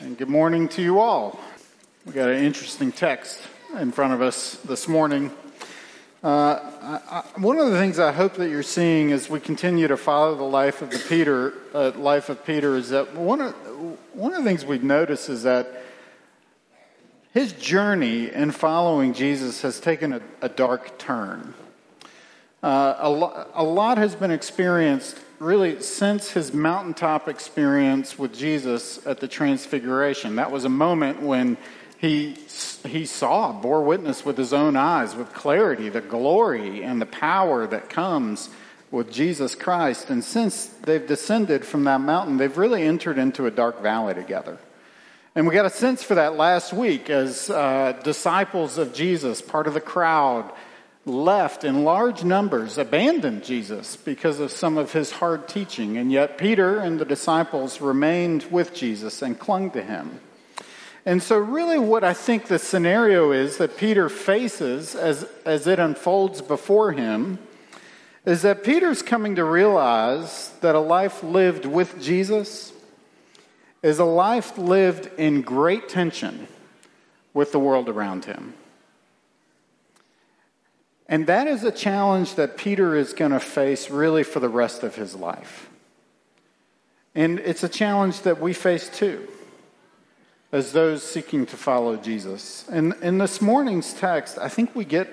And good morning to you all. We got an interesting text in front of us this morning. Uh, I, one of the things I hope that you're seeing as we continue to follow the life of the Peter, uh, life of Peter, is that one of one of the things we've noticed is that his journey in following Jesus has taken a, a dark turn. Uh, a, lo- a lot has been experienced really since his mountaintop experience with Jesus at the Transfiguration. That was a moment when he, he saw, bore witness with his own eyes, with clarity, the glory and the power that comes with Jesus Christ. And since they've descended from that mountain, they've really entered into a dark valley together. And we got a sense for that last week as uh, disciples of Jesus, part of the crowd, left in large numbers, abandoned Jesus because of some of his hard teaching. And yet Peter and the disciples remained with Jesus and clung to him. And so, really, what I think the scenario is that Peter faces as, as it unfolds before him is that Peter's coming to realize that a life lived with Jesus is a life lived in great tension with the world around him. And that is a challenge that Peter is going to face really for the rest of his life. And it's a challenge that we face too, as those seeking to follow Jesus. And in this morning's text, I think we get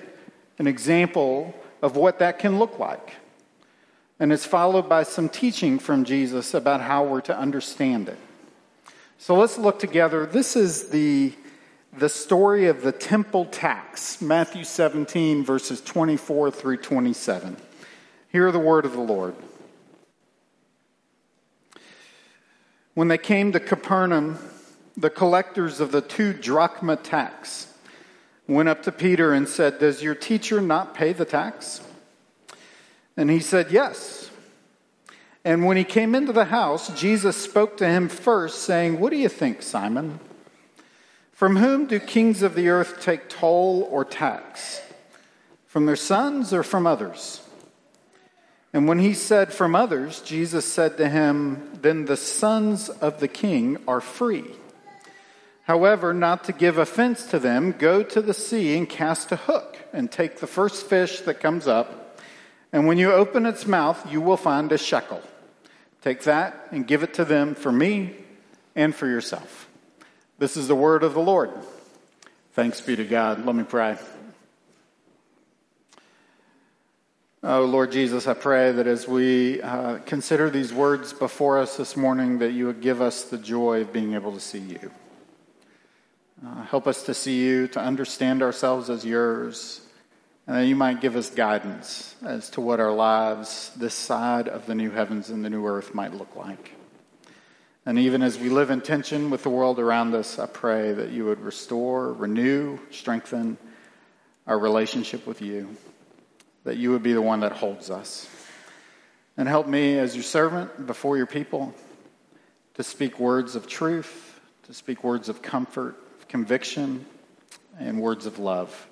an example of what that can look like. And it's followed by some teaching from Jesus about how we're to understand it. So let's look together. This is the the story of the temple tax, Matthew 17, verses 24 through 27. Hear the word of the Lord. When they came to Capernaum, the collectors of the two drachma tax went up to Peter and said, Does your teacher not pay the tax? And he said, Yes. And when he came into the house, Jesus spoke to him first, saying, What do you think, Simon? From whom do kings of the earth take toll or tax? From their sons or from others? And when he said from others, Jesus said to him, Then the sons of the king are free. However, not to give offense to them, go to the sea and cast a hook and take the first fish that comes up. And when you open its mouth, you will find a shekel. Take that and give it to them for me and for yourself. This is the word of the Lord. Thanks be to God. Let me pray. Oh, Lord Jesus, I pray that as we uh, consider these words before us this morning, that you would give us the joy of being able to see you. Uh, help us to see you, to understand ourselves as yours, and that you might give us guidance as to what our lives this side of the new heavens and the new earth might look like. And even as we live in tension with the world around us, I pray that you would restore, renew, strengthen our relationship with you, that you would be the one that holds us. And help me as your servant before your people to speak words of truth, to speak words of comfort, conviction, and words of love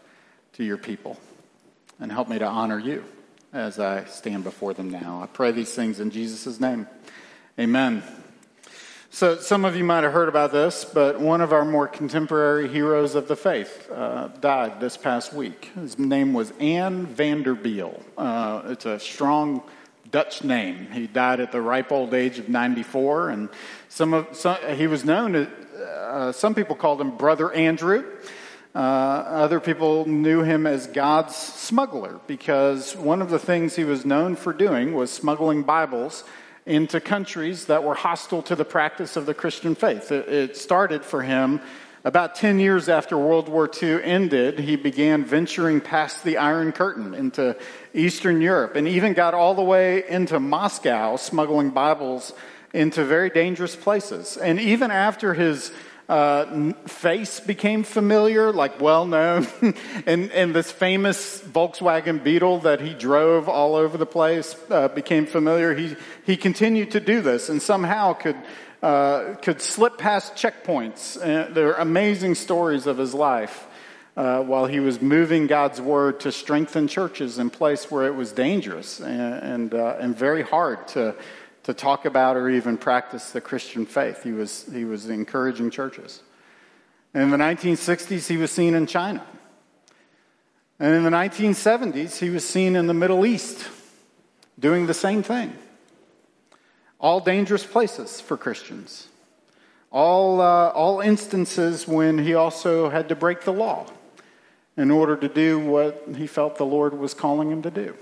to your people. And help me to honor you as I stand before them now. I pray these things in Jesus' name. Amen. So, some of you might have heard about this, but one of our more contemporary heroes of the faith uh, died this past week. His name was Anne van der Bijl. Uh, it's a strong Dutch name. He died at the ripe old age of 94, and some of some, he was known. Uh, some people called him Brother Andrew. Uh, other people knew him as God's smuggler because one of the things he was known for doing was smuggling Bibles into countries that were hostile to the practice of the Christian faith. It started for him about 10 years after World War II ended. He began venturing past the Iron Curtain into Eastern Europe and even got all the way into Moscow, smuggling Bibles into very dangerous places. And even after his uh, face became familiar, like well known, and, and this famous Volkswagen Beetle that he drove all over the place uh, became familiar. He, he continued to do this and somehow could, uh, could slip past checkpoints. Uh, there are amazing stories of his life. Uh, while he was moving God's word to strengthen churches in place where it was dangerous and, and, uh, and very hard to, to talk about or even practice the Christian faith. He was, he was encouraging churches. And in the 1960s, he was seen in China. And in the 1970s, he was seen in the Middle East doing the same thing. All dangerous places for Christians. All, uh, all instances when he also had to break the law in order to do what he felt the Lord was calling him to do.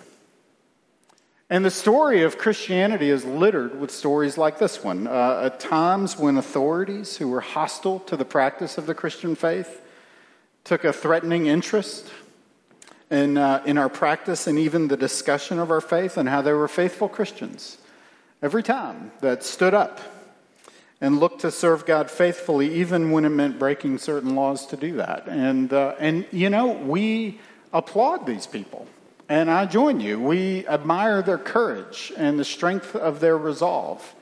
And the story of Christianity is littered with stories like this one. Uh, at times when authorities who were hostile to the practice of the Christian faith took a threatening interest in, uh, in our practice and even the discussion of our faith and how they were faithful Christians. Every time that stood up and looked to serve God faithfully, even when it meant breaking certain laws to do that. And, uh, and you know, we applaud these people. And I join you. We admire their courage and the strength of their resolve.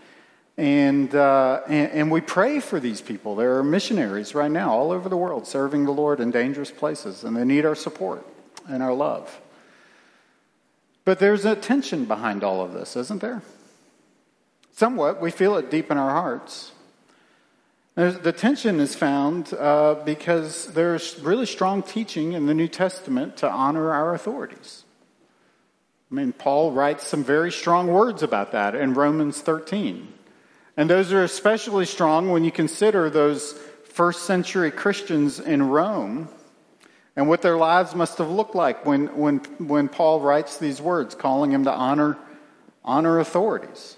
And, uh, and, and, we pray for these people. There are missionaries right now all over the world serving the Lord in dangerous places, and they need our support and our love. But there's a tension behind all of this, isn't there? Somewhat, we feel it deep in our hearts. The tension is found uh, because there's really strong teaching in the New Testament to honor our authorities. I mean, Paul writes some very strong words about that in Romans 13. And those are especially strong when you consider those first century Christians in Rome and what their lives must have looked like when, when, when Paul writes these words, calling him to honor, honor authorities.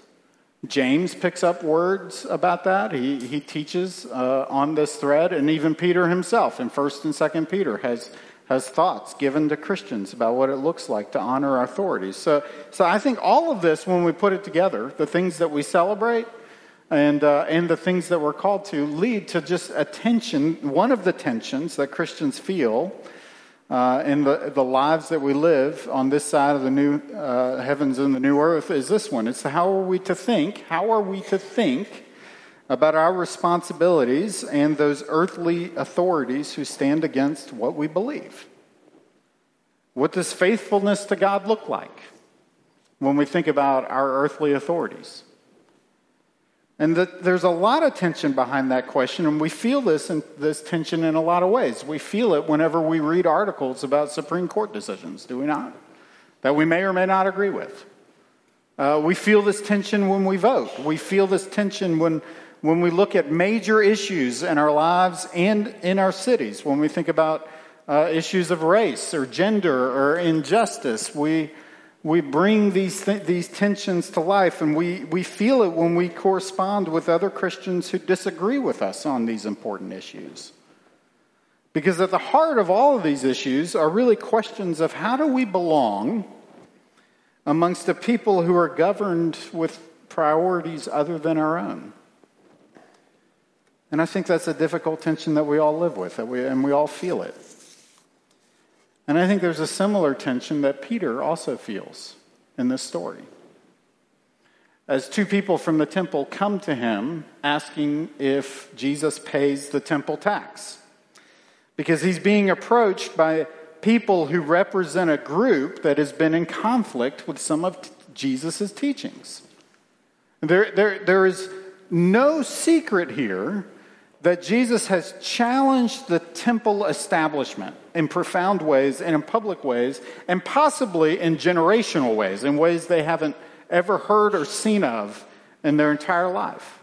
James picks up words about that. He, he teaches uh, on this thread, and even Peter himself in 1st and 2nd Peter has, has thoughts given to Christians about what it looks like to honor authorities. So, so I think all of this, when we put it together, the things that we celebrate and, uh, and the things that we're called to, lead to just a tension, one of the tensions that Christians feel uh, in the, the lives that we live on this side of the new uh, heavens and the new earth is this one. It's how are we to think? How are we to think about our responsibilities and those earthly authorities who stand against what we believe? What does faithfulness to God look like when we think about our earthly authorities? And there's a lot of tension behind that question, and we feel this, in, this tension in a lot of ways. We feel it whenever we read articles about Supreme Court decisions, do we not? That we may or may not agree with. Uh, we feel this tension when we vote. We feel this tension when, when we look at major issues in our lives and in our cities. When we think about uh, issues of race or gender or injustice, we, we bring these, th- these tensions to life, and we, we feel it when we correspond with other Christians who disagree with us on these important issues. Because at the heart of all of these issues are really questions of how do we belong amongst a people who are governed with priorities other than our own. And I think that's a difficult tension that we all live with, that we, and we all feel it. And I think there's a similar tension that Peter also feels in this story. As two people from the temple come to him asking if Jesus pays the temple tax, because he's being approached by people who represent a group that has been in conflict with some of Jesus' teachings. There, there, there is no secret here that Jesus has challenged the temple establishment in profound ways and in public ways, and possibly in generational ways, in ways they haven't ever heard or seen of in their entire life.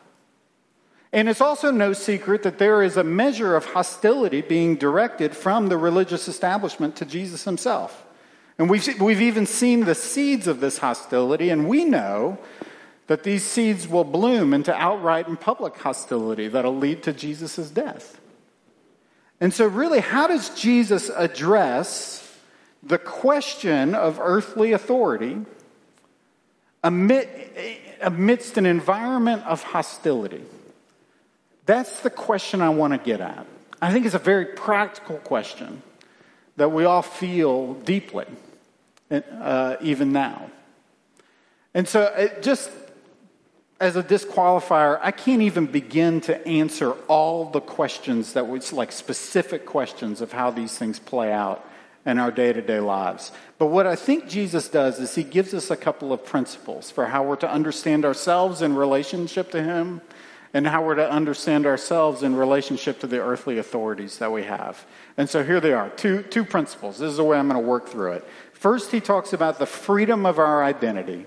And it's also no secret that there is a measure of hostility being directed from the religious establishment to Jesus himself. And we've, we've even seen the seeds of this hostility, and we know that these seeds will bloom into outright and public hostility that'll lead to Jesus' death. And so, really, how does Jesus address the question of earthly authority amidst an environment of hostility? That's the question I want to get at. I think it's a very practical question that we all feel deeply, uh, even now. And so, it just as a disqualifier, I can't even begin to answer all the questions that was like specific questions of how these things play out in our day to day lives. But what I think Jesus does is he gives us a couple of principles for how we're to understand ourselves in relationship to him and how we're to understand ourselves in relationship to the earthly authorities that we have. And so here they are two, two principles. This is the way I'm going to work through it. First, he talks about the freedom of our identity.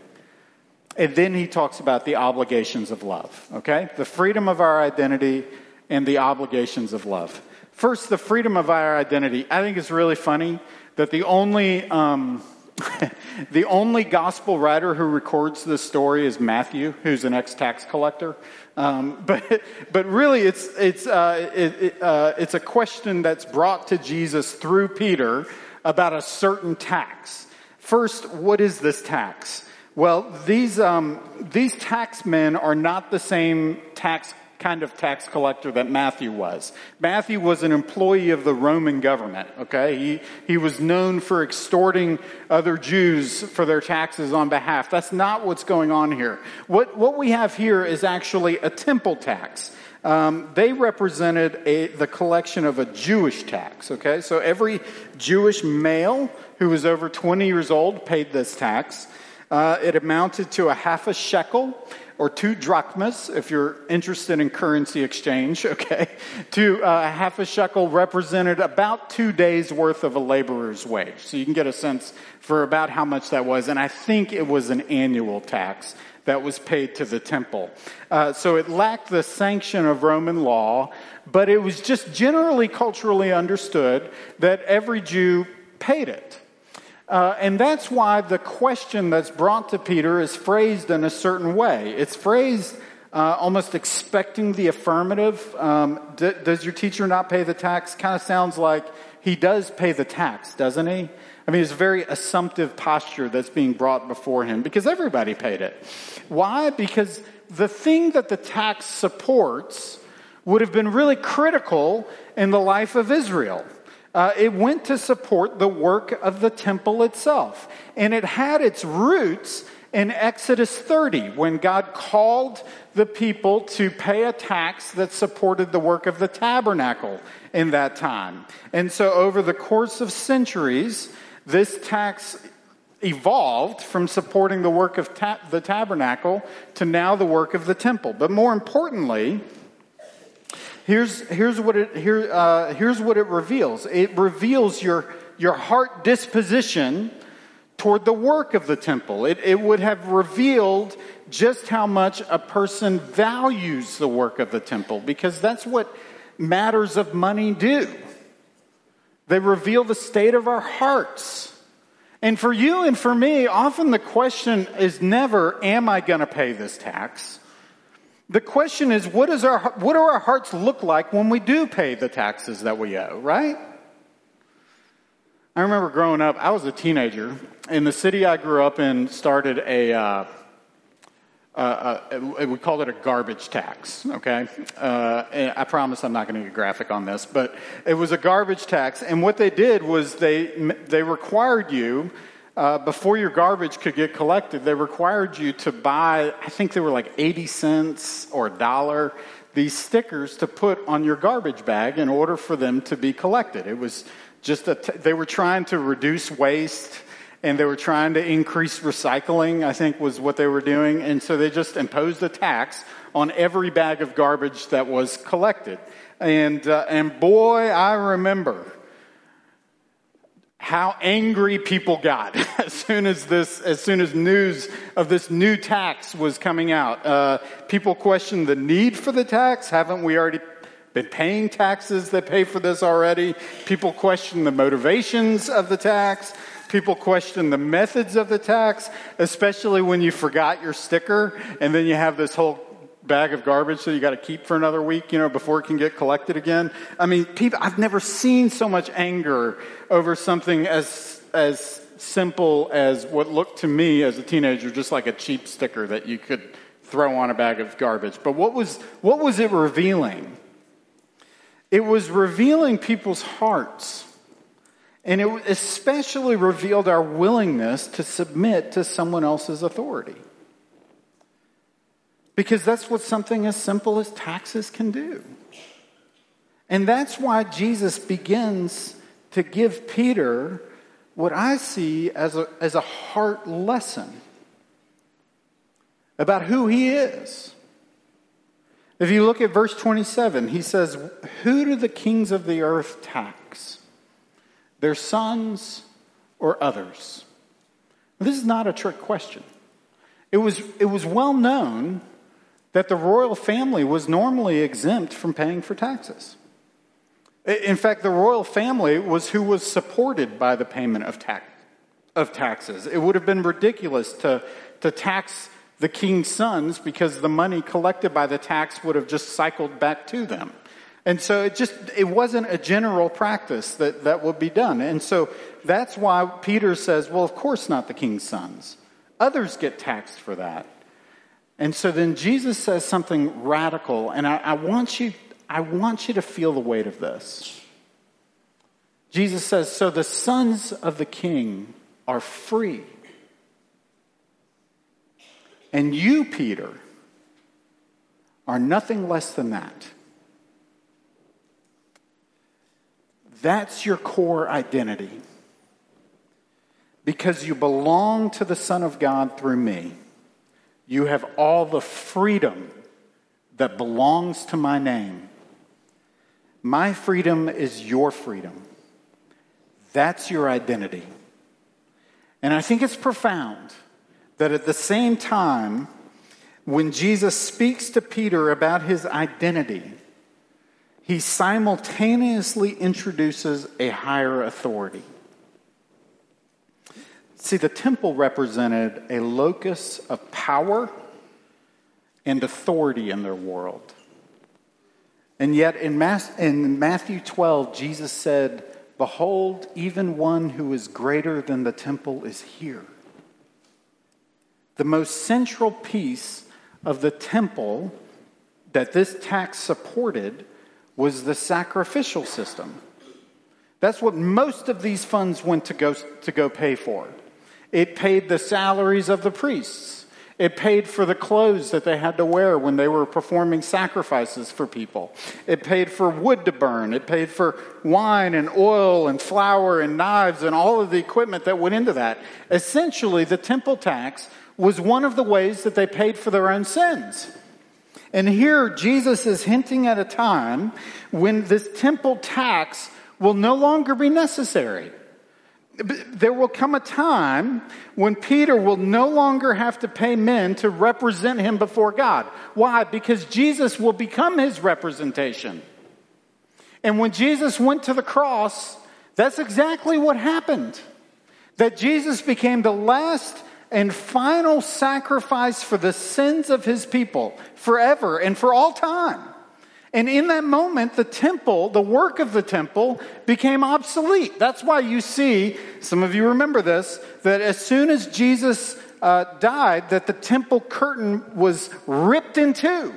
And then he talks about the obligations of love, okay? The freedom of our identity and the obligations of love. First, the freedom of our identity. I think it's really funny that the only, um, the only gospel writer who records this story is Matthew, who's an ex tax collector. Um, but, but really, it's, it's, uh, it, it, uh, it's a question that's brought to Jesus through Peter about a certain tax. First, what is this tax? Well, these, um, these tax men are not the same tax kind of tax collector that Matthew was. Matthew was an employee of the Roman government, okay? He, he was known for extorting other Jews for their taxes on behalf. That's not what's going on here. What, what we have here is actually a temple tax. Um, they represented a, the collection of a Jewish tax, okay? So every Jewish male who was over 20 years old paid this tax. Uh, it amounted to a half a shekel or two drachmas if you're interested in currency exchange, okay? To uh, half a shekel represented about two days worth of a laborer's wage. So you can get a sense for about how much that was. And I think it was an annual tax that was paid to the temple. Uh, so it lacked the sanction of Roman law, but it was just generally culturally understood that every Jew paid it. Uh, and that's why the question that's brought to Peter is phrased in a certain way. It's phrased uh, almost expecting the affirmative. Um, d- does your teacher not pay the tax? Kind of sounds like he does pay the tax, doesn't he? I mean, it's a very assumptive posture that's being brought before him because everybody paid it. Why? Because the thing that the tax supports would have been really critical in the life of Israel. Uh, it went to support the work of the temple itself. And it had its roots in Exodus 30 when God called the people to pay a tax that supported the work of the tabernacle in that time. And so over the course of centuries, this tax evolved from supporting the work of ta- the tabernacle to now the work of the temple. But more importantly, here's, here's, what, it, here, uh, here's what it reveals it reveals your, your heart disposition toward the work of the temple. It, it would have revealed just how much a person values the work of the temple because that's what matters of money do. They reveal the state of our hearts. And for you and for me, often the question is never, Am I going to pay this tax? The question is, what, is our, what do our hearts look like when we do pay the taxes that we owe, right? I remember growing up, I was a teenager. In the city I grew up in, started a, uh, uh, uh, we called it a garbage tax, okay? Uh, I promise I'm not going to get graphic on this, but it was a garbage tax. And what they did was they, they required you uh, before your garbage could get collected, they required you to buy, I think they were like 80 cents or a dollar, these stickers to put on your garbage bag in order for them to be collected. It was just a, t- they were trying to reduce waste and they were trying to increase recycling, I think was what they were doing. And so they just imposed a tax on every bag of garbage that was collected. And, uh, and boy, I remember how angry people got as soon as this, as soon as news of this new tax was coming out. Uh, people questioned the need for the tax. Haven't we already been paying taxes that pay for this already? People question the motivations of the tax. People question the methods of the tax, especially when you forgot your sticker and then you have this whole bag of garbage that you got to keep for another week, you know, before it can get collected again. I mean, people, I've never seen so much anger over something as, as simple as what looked to me as a teenager just like a cheap sticker that you could throw on a bag of garbage. But what was, what was it revealing? It was revealing people's hearts. And it especially revealed our willingness to submit to someone else's authority. Because that's what something as simple as taxes can do. And that's why Jesus begins to give Peter what I see as a, as a heart lesson about who he is. If you look at verse 27, he says, Who do the kings of the earth tax? Their sons or others? This is not a trick question. It was, it was well known that the royal family was normally exempt from paying for taxes. In fact, the royal family was who was supported by the payment of, tax, of taxes. It would have been ridiculous to, to tax the king's sons because the money collected by the tax would have just cycled back to them. And so it just, it wasn't a general practice that, that would be done. And so that's why Peter says, well, of course not the king's sons. Others get taxed for that. And so then Jesus says something radical, and I, I want you I want you to feel the weight of this. Jesus says, So the sons of the king are free. And you, Peter, are nothing less than that. That's your core identity. Because you belong to the Son of God through me, you have all the freedom that belongs to my name my freedom is your freedom. That's your identity. And I think it's profound that at the same time, when Jesus speaks to Peter about his identity, he simultaneously introduces a higher authority. See, the temple represented a locus of power and authority in their world. And yet in, Matthew 12, Jesus said, Behold, even one who is greater than the temple is here. The most central piece of the temple that this tax supported was the sacrificial system. That's what most of these funds went to go, to go pay for. It paid the salaries of the priests. It paid for the clothes that they had to wear when they were performing sacrifices for people. It paid for wood to burn. It paid for wine and oil and flour and knives and all of the equipment that went into that. Essentially, the temple tax was one of the ways that they paid for their own sins. And here, Jesus is hinting at a time when this temple tax will no longer be necessary there will come a time when Peter will no longer have to pay men to represent him before God. Why? Because Jesus will become his representation. And when Jesus went to the cross, that's exactly what happened. That Jesus became the last and final sacrifice for the sins of his people forever and for all time. And in that moment, the temple, the work of the temple, became obsolete. That's why you see, some of you remember this, that as soon as Jesus uh, died, that the temple curtain was ripped in two.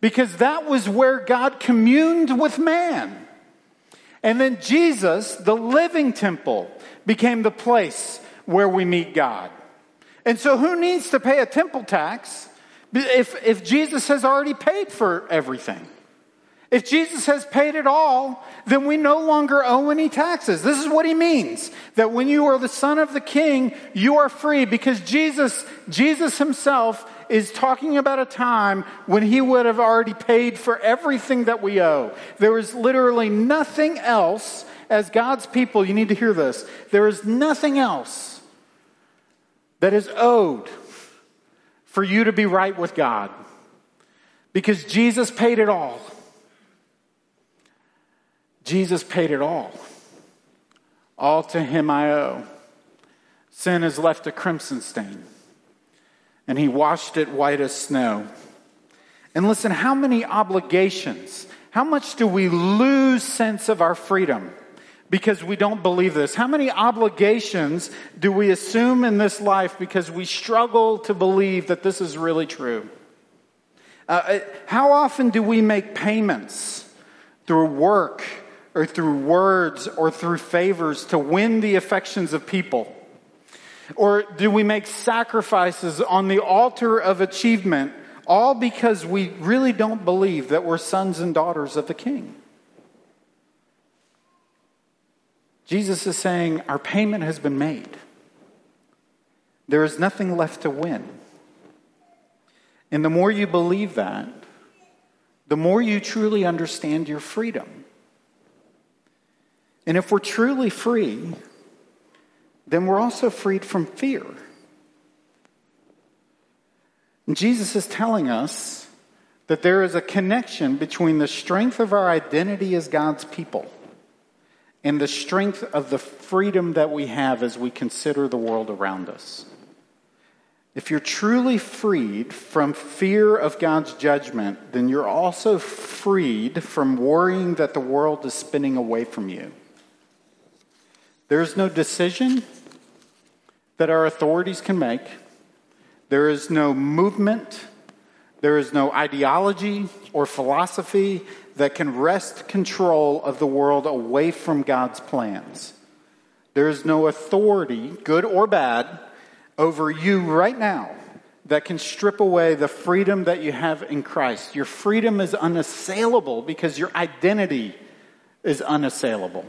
Because that was where God communed with man. And then Jesus, the living temple, became the place where we meet God. And so who needs to pay a temple tax? If, if Jesus has already paid for everything, if Jesus has paid it all, then we no longer owe any taxes. This is what he means. That when you are the son of the king, you are free because Jesus, Jesus himself is talking about a time when he would have already paid for everything that we owe. There is literally nothing else as God's people, you need to hear this. There is nothing else that is owed for you to be right with God because Jesus paid it all. Jesus paid it all. All to him I owe. Sin has left a crimson stain, and he washed it white as snow. And listen, how many obligations, how much do we lose sense of our freedom? Because we don't believe this? How many obligations do we assume in this life because we struggle to believe that this is really true? Uh, uh, how often do we make payments through work or through words or through favors to win the affections of people? Or do we make sacrifices on the altar of achievement all because we really don't believe that we're sons and daughters of the king? Jesus is saying, Our payment has been made. There is nothing left to win. And the more you believe that, the more you truly understand your freedom. And if we're truly free, then we're also freed from fear. And Jesus is telling us that there is a connection between the strength of our identity as God's people and the strength of the freedom that we have as we consider the world around us. If you're truly freed from fear of God's judgment, then you're also freed from worrying that the world is spinning away from you. There's no decision that our authorities can make there is no movement, there is no ideology or philosophy that can wrest control of the world away from God's plans. There is no authority, good or bad, over you right now that can strip away the freedom that you have in Christ. Your freedom is unassailable because your identity is unassailable.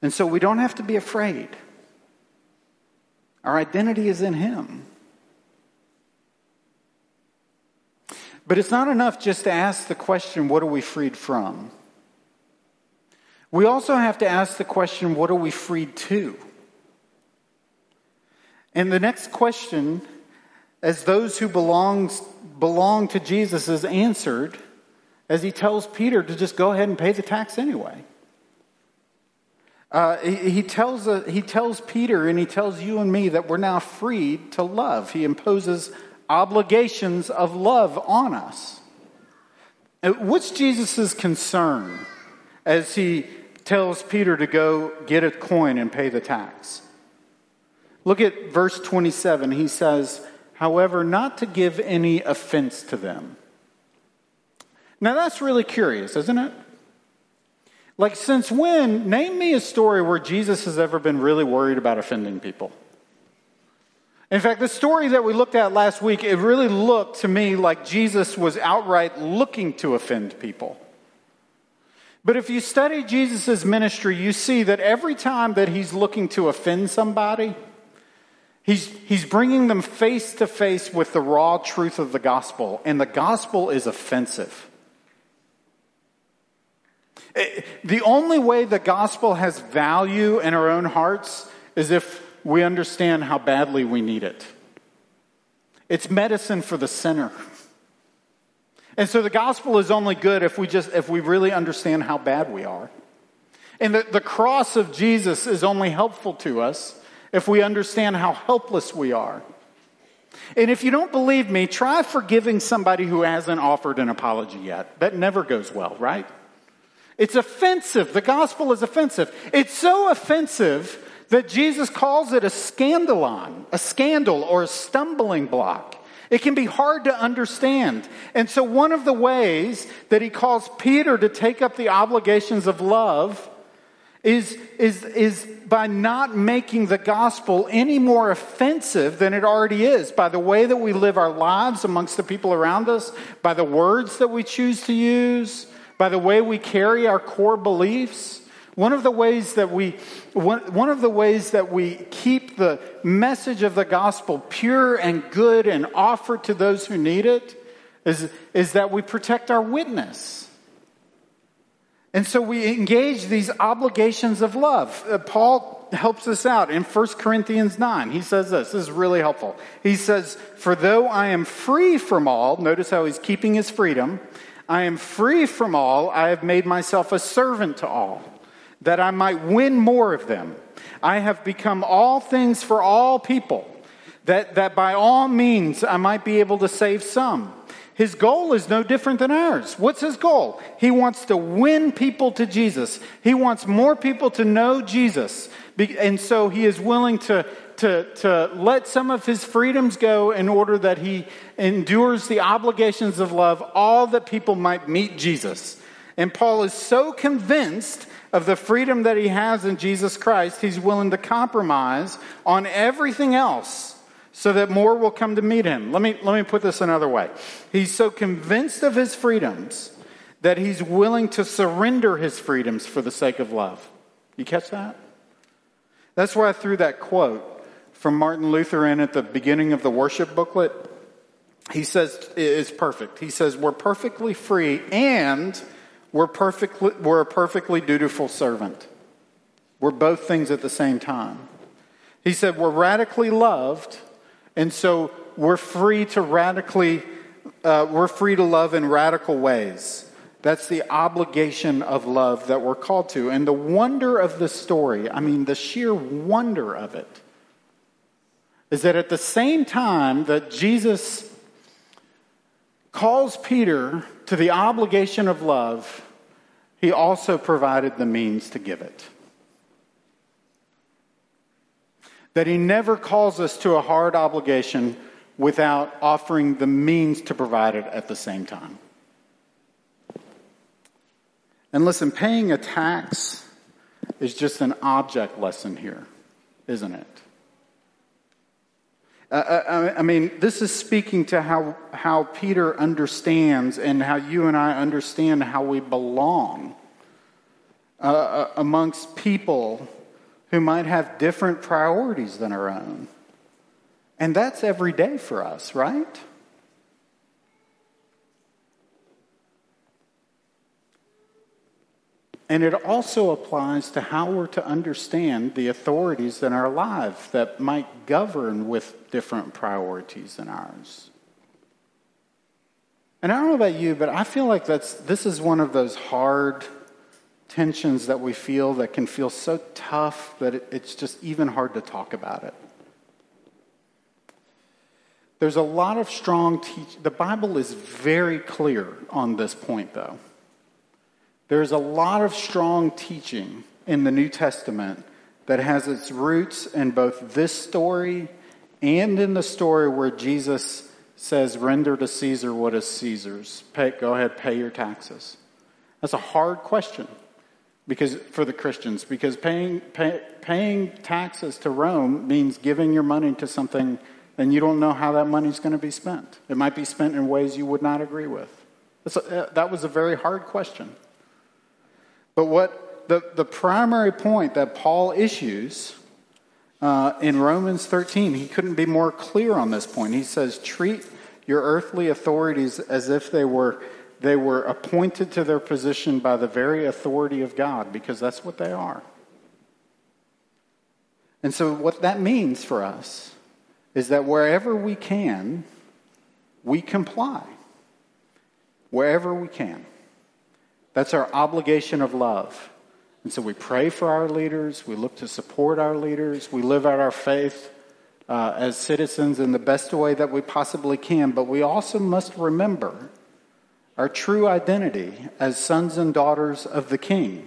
And so we don't have to be afraid. Our identity is in Him. But it's not enough just to ask the question, what are we freed from? We also have to ask the question, what are we freed to? And the next question, as those who belongs, belong to Jesus, is answered as he tells Peter to just go ahead and pay the tax anyway. Uh, he, he, tells, uh, he tells Peter and he tells you and me that we're now freed to love. He imposes obligations of love on us. Uh, what's Jesus' concern as he tells Peter to go get a coin and pay the tax? Look at verse 27. He says, however, not to give any offense to them. Now that's really curious, isn't it? Like, since when? Name me a story where Jesus has ever been really worried about offending people. In fact, the story that we looked at last week, it really looked to me like Jesus was outright looking to offend people. But if you study Jesus' ministry, you see that every time that he's looking to offend somebody, he's, he's bringing them face to face with the raw truth of the gospel, and the gospel is offensive. Eh, the only way the gospel has value in our own hearts is if we understand how badly we need it. It's medicine for the sinner. And so the gospel is only good if we just if we really understand how bad we are. And the, the cross of Jesus is only helpful to us if we understand how helpless we are. And if you don't believe me, try forgiving somebody who hasn't offered an apology yet. That never goes well, right? It's offensive. The gospel is offensive. It's so offensive that Jesus calls it a scandalon, a scandal or a stumbling block. It can be hard to understand. And so, one of the ways that he calls Peter to take up the obligations of love is, is, is by not making the gospel any more offensive than it already is, by the way that we live our lives amongst the people around us, by the words that we choose to use, by the way we carry our core beliefs. One of the ways that we one, one of the ways that we keep the message of the gospel pure and good and offer to those who need it is, is that we protect our witness. And so we engage these obligations of love. Uh, Paul helps us out in 1 Corinthians 9. He says this, this is really helpful. He says, For though I am free from all, notice how he's keeping his freedom, I am free from all, I have made myself a servant to all that I might win more of them. I have become all things for all people, that, that by all means I might be able to save some. His goal is no different than ours. What's his goal? He wants to win people to Jesus. He wants more people to know Jesus. And so he is willing to, to, to let some of his freedoms go in order that he endures the obligations of love, all that people might meet Jesus. And Paul is so convinced of the freedom that he has in Jesus Christ, he's willing to compromise on everything else so that more will come to meet him. Let me, let me put this another way. He's so convinced of his freedoms that he's willing to surrender his freedoms for the sake of love. You catch that? That's why I threw that quote from Martin Luther in at the beginning of the worship booklet. He says it's perfect. He says we're perfectly free and we're perfectly we're a perfectly dutiful servant. We're both things at the same time. He said we're radically loved, and so we're free to radically uh, we're free to love in radical ways. That's the obligation of love that we're called to. And the wonder of the story, I mean, the sheer wonder of it, is that at the same time that Jesus calls Peter to the obligation of love, he also provided the means to give it. That he never calls us to a hard obligation without offering the means to provide it at the same time. And listen, paying a tax is just an object lesson here, isn't it? Uh, uh I mean, this is speaking to how, how Peter understands and how you and I understand how we belong uh, uh amongst people who might have different priorities than our own. And that's every day for us, right? And it also applies to how we're to understand the authorities in our life that might govern with different priorities than ours. And I don't know about you, but I feel like that's, this is one of those hard tensions that we feel that can feel so tough that it, it's just even hard to talk about it. There's a lot of strong teach. The Bible is very clear on this point, though. There's a lot of strong teaching in the New Testament that has its roots in both this story and in the story where Jesus says, Render to Caesar what is Caesar's. Pay, go ahead, pay your taxes. That's a hard question because for the Christians, because paying, pay, paying taxes to Rome means giving your money to something and you don't know how that money's going to be spent. It might be spent in ways you would not agree with. A, that was a very hard question. But what the, the primary point that Paul issues uh, in Romans 13, he couldn't be more clear on this point. He says, treat your earthly authorities as if they were, they were appointed to their position by the very authority of God, because that's what they are. And so, what that means for us is that wherever we can, we comply. Wherever we can. That's our obligation of love. And so we pray for our leaders, we look to support our leaders, we live out our faith uh, as citizens in the best way that we possibly can, but we also must remember our true identity as sons and daughters of the King.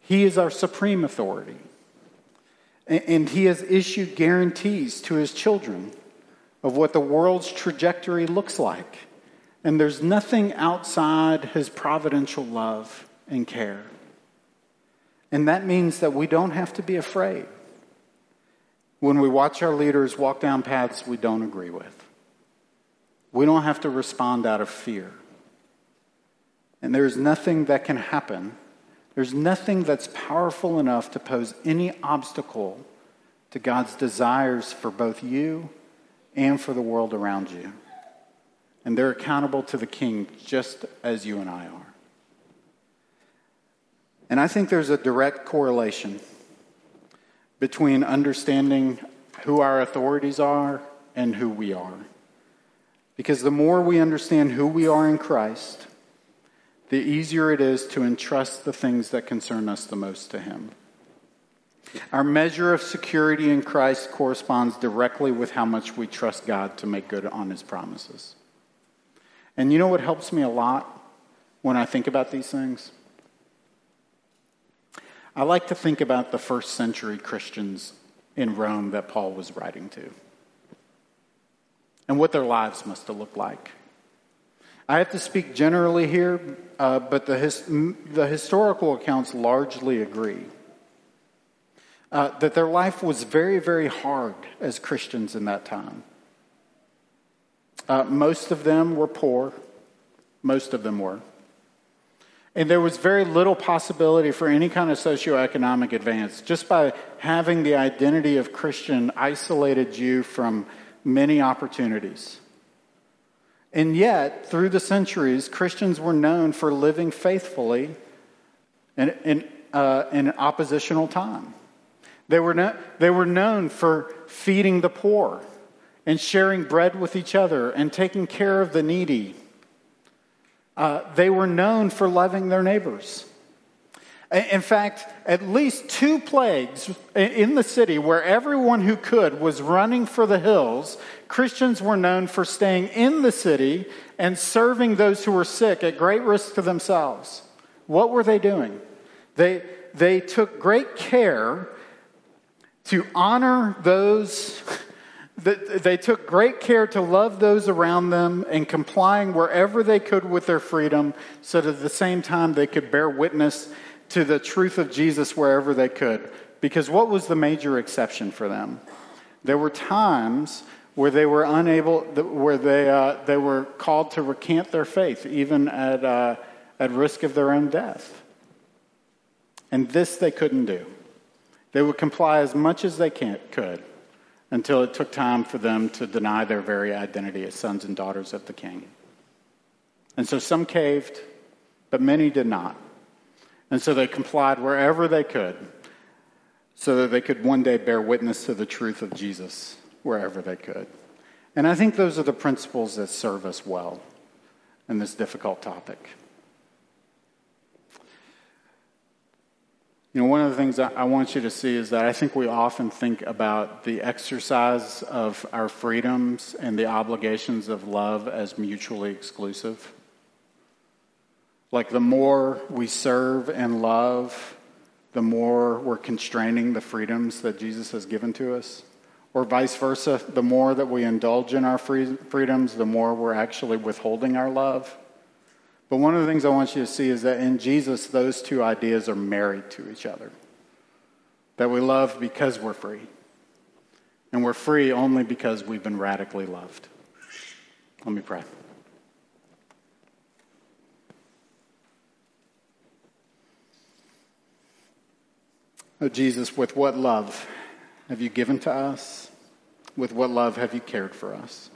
He is our supreme authority. And he has issued guarantees to his children of what the world's trajectory looks like. And there's nothing outside his providential love and care. And that means that we don't have to be afraid when we watch our leaders walk down paths we don't agree with. We don't have to respond out of fear. And there's nothing that can happen there's nothing that's powerful enough to pose any obstacle to God's desires for both you and for the world around you. And they're accountable to the King just as you and I are. And I think there's a direct correlation between understanding who our authorities are and who we are. Because the more we understand who we are in Christ, the easier it is to entrust the things that concern us the most to Him. Our measure of security in Christ corresponds directly with how much we trust God to make good on His promises. And you know what helps me a lot when I think about these things? I like to think about the first century Christians in Rome that Paul was writing to and what their lives must have looked like. I have to speak generally here, uh, but the, his, the historical accounts largely agree uh, that their life was very, very hard as Christians in that time. Uh, most of them were poor, most of them were. And there was very little possibility for any kind of socioeconomic advance. Just by having the identity of Christian isolated you from many opportunities. And yet, through the centuries, Christians were known for living faithfully in, in, uh, in an oppositional time. They were, no, they were known for feeding the poor and sharing bread with each other and taking care of the needy uh, they were known for loving their neighbors. In fact, at least two plagues in the city where everyone who could was running for the hills, Christians were known for staying in the city and serving those who were sick at great risk to themselves. What were they doing? They, they took great care to honor those they took great care to love those around them and complying wherever they could with their freedom, so that at the same time they could bear witness to the truth of Jesus wherever they could. Because what was the major exception for them? There were times where they were unable, where they, uh, they were called to recant their faith, even at, uh, at risk of their own death. And this they couldn't do. They would comply as much as they can, could until it took time for them to deny their very identity as sons and daughters of the king. And so some caved, but many did not. And so they complied wherever they could so that they could one day bear witness to the truth of Jesus wherever they could. And I think those are the principles that serve us well in this difficult topic. You know, one of the things I want you to see is that I think we often think about the exercise of our freedoms and the obligations of love as mutually exclusive. Like the more we serve and love, the more we're constraining the freedoms that Jesus has given to us. Or vice versa, the more that we indulge in our freedoms, the more we're actually withholding our love. But one of the things I want you to see is that in Jesus, those two ideas are married to each other. That we love because we're free. And we're free only because we've been radically loved. Let me pray. Oh, Jesus, with what love have you given to us? With what love have you cared for us?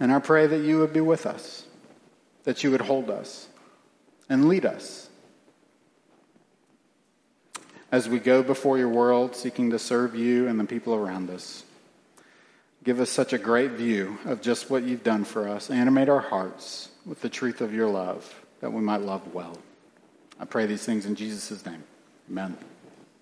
And I pray that you would be with us, that you would hold us and lead us as we go before your world seeking to serve you and the people around us. Give us such a great view of just what you've done for us. Animate our hearts with the truth of your love that we might love well. I pray these things in Jesus' name. Amen.